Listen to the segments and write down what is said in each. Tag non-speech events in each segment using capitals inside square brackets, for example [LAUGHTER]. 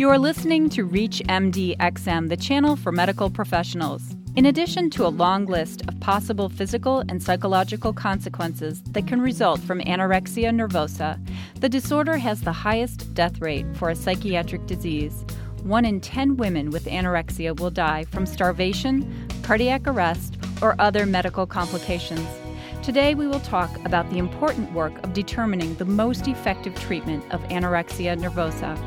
You are listening to Reach MD XM, the channel for medical professionals. In addition to a long list of possible physical and psychological consequences that can result from anorexia nervosa, the disorder has the highest death rate for a psychiatric disease. One in 10 women with anorexia will die from starvation, cardiac arrest, or other medical complications. Today, we will talk about the important work of determining the most effective treatment of anorexia nervosa.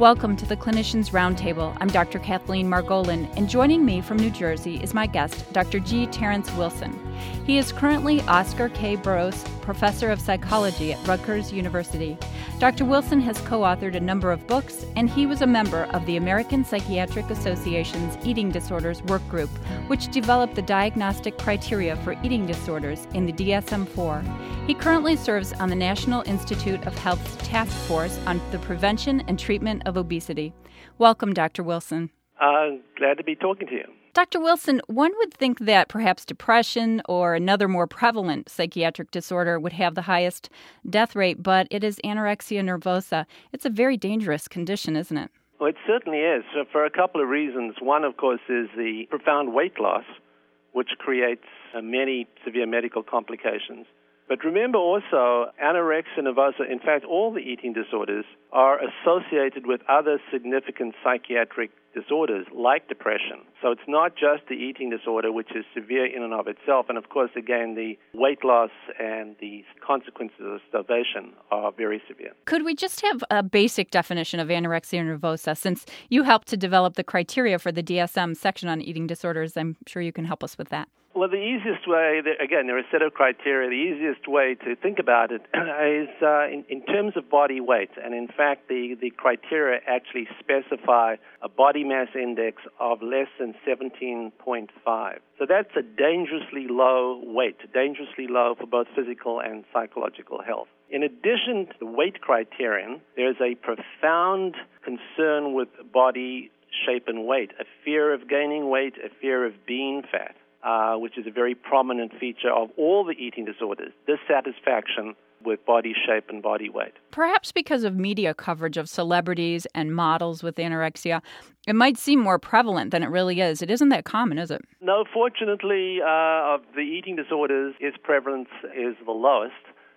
Welcome to the Clinicians Roundtable. I'm Dr. Kathleen Margolin, and joining me from New Jersey is my guest, Dr. G. Terence Wilson. He is currently Oscar K. Buros Professor of Psychology at Rutgers University. Dr. Wilson has co authored a number of books, and he was a member of the American Psychiatric Association's Eating Disorders Work Group, which developed the diagnostic criteria for eating disorders in the DSM 4. He currently serves on the National Institute of Health's Task Force on the Prevention and Treatment of Obesity. Welcome, Dr. Wilson. Uh, glad to be talking to you. Dr. Wilson, one would think that perhaps depression or another more prevalent psychiatric disorder would have the highest death rate, but it is anorexia nervosa. It's a very dangerous condition, isn't it? Well, it certainly is, so for a couple of reasons. One, of course, is the profound weight loss, which creates uh, many severe medical complications. But remember also, anorexia nervosa, in fact, all the eating disorders are associated with other significant psychiatric disorders like depression. So it's not just the eating disorder, which is severe in and of itself. And of course, again, the weight loss and the consequences of starvation are very severe. Could we just have a basic definition of anorexia nervosa? Since you helped to develop the criteria for the DSM section on eating disorders, I'm sure you can help us with that. Well, the easiest way, again, there are a set of criteria. The easiest way to think about it [CLEARS THROAT] is uh, in, in, terms of body weight. And in fact, the, the criteria actually specify a body mass index of less than 17.5. So that's a dangerously low weight, dangerously low for both physical and psychological health. In addition to the weight criterion, there's a profound concern with body shape and weight, a fear of gaining weight, a fear of being fat uh, which is a very prominent feature of all the eating disorders, dissatisfaction with body shape and body weight. Perhaps because of media coverage of celebrities and models with anorexia, it might seem more prevalent than it really is. It isn't that common, is it? No, fortunately, uh, of the eating disorders, its prevalence is the lowest.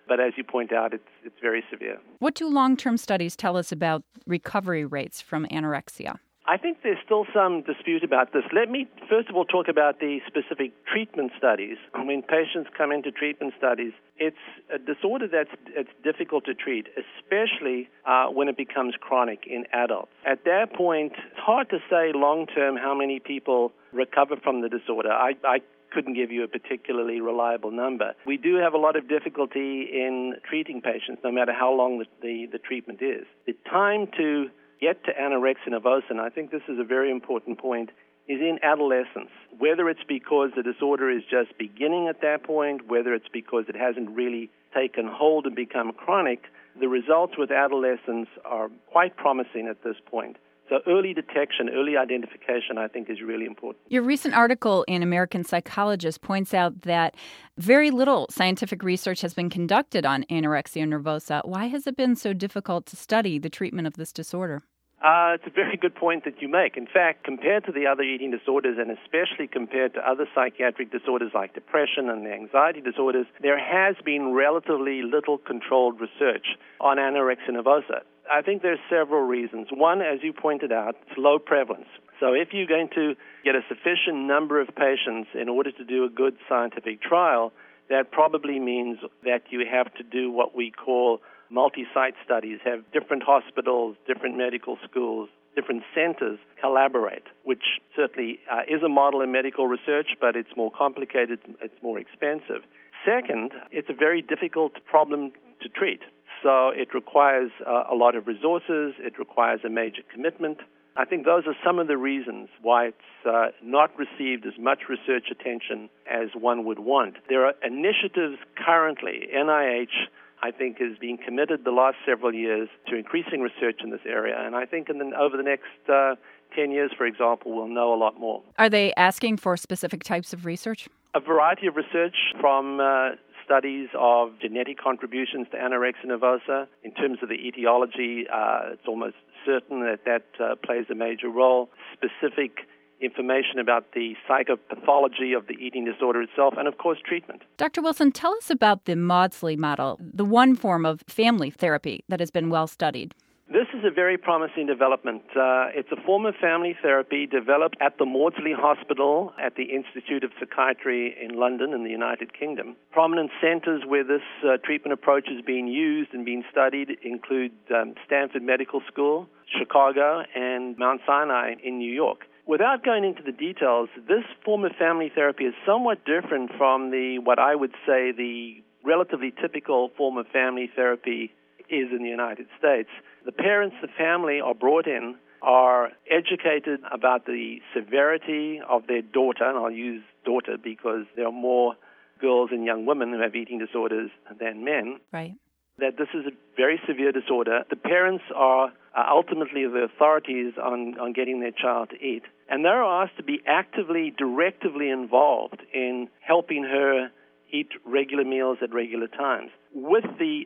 But as you point out, it's, it's very severe. What do long term studies tell us about recovery rates from anorexia? I think there's still some dispute about this. Let me first of all talk about the specific treatment studies. When patients come into treatment studies, it's a disorder that's it's difficult to treat, especially uh, when it becomes chronic in adults. At that point, it's hard to say long term how many people recover from the disorder. I, I couldn't give you a particularly reliable number. We do have a lot of difficulty in treating patients, no matter how long the, the, the treatment is. The time to get to anorexia nervosa, and I think this is a very important point, is in adolescence. Whether it's because the disorder is just beginning at that point, whether it's because it hasn't really taken hold and become chronic, the results with adolescents are quite promising at this point. So early detection, early identification, I think, is really important. Your recent article in American Psychologist points out that very little scientific research has been conducted on anorexia nervosa. Why has it been so difficult to study the treatment of this disorder? Uh, it's a very good point that you make. In fact, compared to the other eating disorders, and especially compared to other psychiatric disorders like depression and anxiety disorders, there has been relatively little controlled research on anorexia nervosa. I think there's several reasons. One, as you pointed out, it's low prevalence. So if you're going to get a sufficient number of patients in order to do a good scientific trial, that probably means that you have to do what we call multi-site studies, have different hospitals, different medical schools, different centers collaborate, which certainly uh, is a model in medical research, but it's more complicated, it's more expensive. Second, it's a very difficult problem to treat. So it requires uh, a lot of resources, it requires a major commitment. I think those are some of the reasons why it's uh, not received as much research attention as one would want. There are initiatives currently, NIH I think is being committed the last several years to increasing research in this area. And I think in the, over the next uh, 10 years, for example, we'll know a lot more. Are they asking for specific types of research? A variety of research from uh, studies of genetic contributions to anorexia nervosa. In terms of the etiology, uh, it's almost certain that that uh, plays a major role. Specific information about the psychopathology of the eating disorder itself, and of course, treatment. Dr. Wilson, tell us about the Maudsley model, the one form of family therapy that has been well studied. This is a very promising development. Uh, it's a form of family therapy developed at the Maudsley Hospital at the Institute of Psychiatry in London in the United Kingdom. Prominent centers where this uh, treatment approach is being used and being studied include um, Stanford Medical School, Chicago, and Mount Sinai in New York. Without going into the details, this form of family therapy is somewhat different from the what I would say the relatively typical form of family therapy is in the United States. The parents, the family are brought in, are educated about the severity of their daughter, and I'll use daughter because there are more girls and young women who have eating disorders than men. Right. That this is a very severe disorder. The parents are ultimately the authorities on, on getting their child to eat. And they're asked to be actively, directively involved in helping her eat regular meals at regular times with the,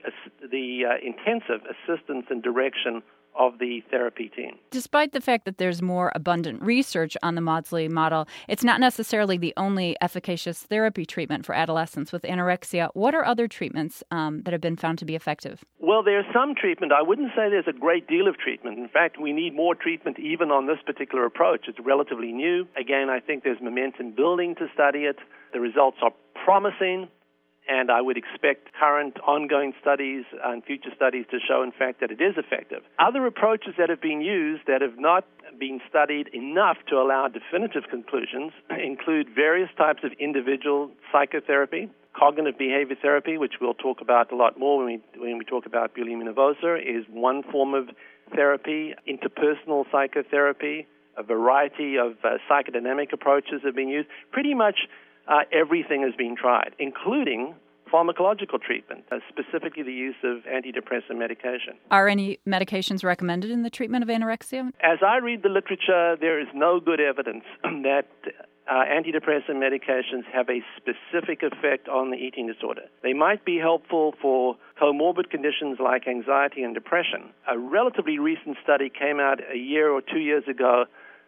the uh, intensive assistance and direction of the therapy team. Despite the fact that there's more abundant research on the Maudsley model, it's not necessarily the only efficacious therapy treatment for adolescents with anorexia. What are other treatments um, that have been found to be effective? Well, there's some treatment. I wouldn't say there's a great deal of treatment. In fact, we need more treatment even on this particular approach. It's relatively new. Again, I think there's momentum building to study it. The results are promising and I would expect current ongoing studies and future studies to show, in fact, that it is effective. Other approaches that have been used that have not been studied enough to allow definitive conclusions [CLEARS THROAT] include various types of individual psychotherapy, cognitive behavior therapy, which we'll talk about a lot more when we, when we talk about bulimia nervosa, is one form of therapy, interpersonal psychotherapy, a variety of uh, psychodynamic approaches have been used. Pretty much uh, everything is being tried, including pharmacological treatment, uh, specifically the use of antidepressant medication. Are any medications recommended in the treatment of anorexia? As I read the literature, there is no good evidence [CLEARS THROAT] that uh, antidepressant medications have a specific effect on the eating disorder. They might be helpful for comorbid conditions like anxiety and depression. A relatively recent study came out a year or two years ago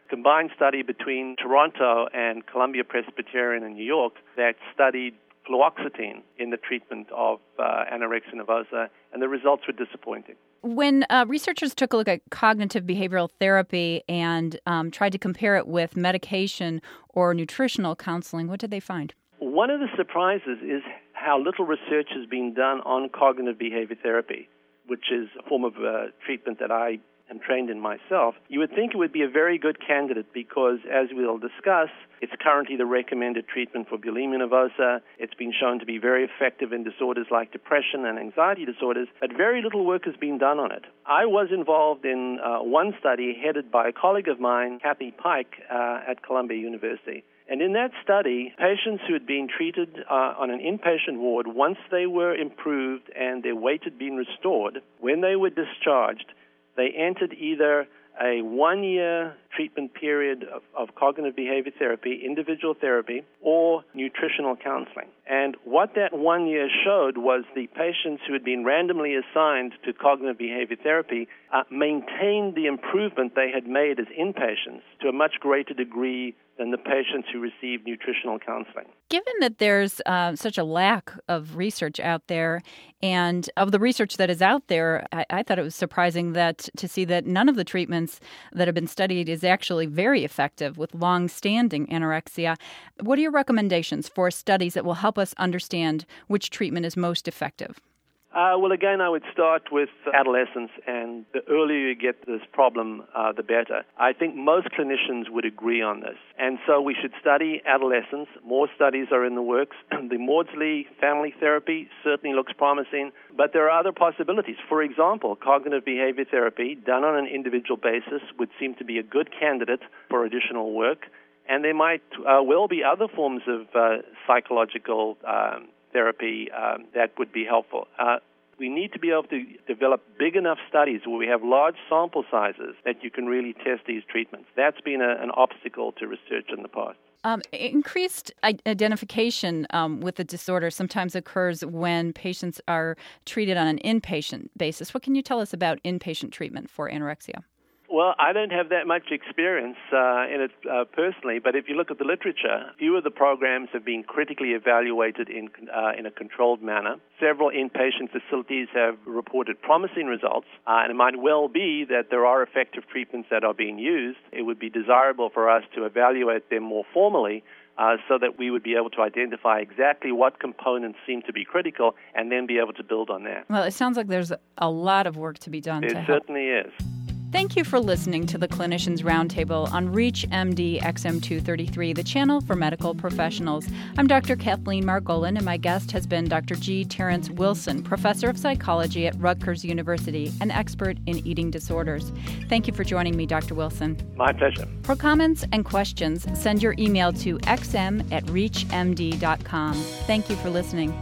combined study between Toronto and Columbia Presbyterian in New York that studied fluoxetine in the treatment of uh, anorexia nervosa, and the results were disappointing. When uh, researchers took a look at cognitive behavioral therapy and um, tried to compare it with medication or nutritional counseling, what did they find? One of the surprises is how little research has been done on cognitive behavior therapy, which is a form of uh, treatment that I am trained in myself, you would think it would be a very good candidate because, as we'll discuss, it's currently the recommended treatment for bulimia nervosa. It's been shown to be very effective in disorders like depression and anxiety disorders, but very little work has been done on it. I was involved in uh, one study headed by a colleague of mine, Kathy Pike, uh, at Columbia University. And in that study, patients who had been treated uh, on an inpatient ward, once they were improved and their weight had been restored, when they were discharged, they entered either a one year treatment period of, of, cognitive behavior therapy, individual therapy, or nutritional counseling. And what that one year showed was the patients who had been randomly assigned to cognitive behavior therapy uh, maintained the improvement they had made as inpatients to a much greater degree than the patients who received nutritional counseling. Given that there's uh, such a lack of research out there, and of the research that is out there, I, I thought it was surprising that to see that none of the treatments that have been studied is actually very effective with long-standing anorexia. What are your recommendations for studies that will help us understand which treatment is most effective? Uh, well, again, I would start with adolescence, and the earlier you get this problem, uh, the better. I think most clinicians would agree on this. And so we should study adolescence. More studies are in the works. [CLEARS THROAT] the Maudsley family therapy certainly looks promising, but there are other possibilities. For example, cognitive behavior therapy done on an individual basis would seem to be a good candidate for additional work. And there might uh, well be other forms of uh, psychological um, therapy um, that would be helpful. Uh, we need to be able to develop big enough studies where we have large sample sizes that you can really test these treatments. That's been a, an obstacle to research in the past. Um, increased identification um, with the disorder sometimes occurs when patients are treated on an inpatient basis. What can you tell us about inpatient treatment for anorexia? Well, I don't have that much experience uh, in it uh, personally, but if you look at the literature, few of the programs have been critically evaluated in, uh, in a controlled manner. Several inpatient facilities have reported promising results, uh, and it might well be that there are effective treatments that are being used. It would be desirable for us to evaluate them more formally uh, so that we would be able to identify exactly what components seem to be critical and then be able to build on that. Well, it sounds like there's a lot of work to be done. It certainly is. Thank you for listening to the Clinicians Roundtable on ReachMD XM233, the channel for medical professionals. I'm Dr. Kathleen Margolin, and my guest has been Dr. G. Terence Wilson, professor of psychology at Rutgers University, an expert in eating disorders. Thank you for joining me, Dr. Wilson. My pleasure. For comments and questions, send your email to xm at reachmd.com. Thank you for listening.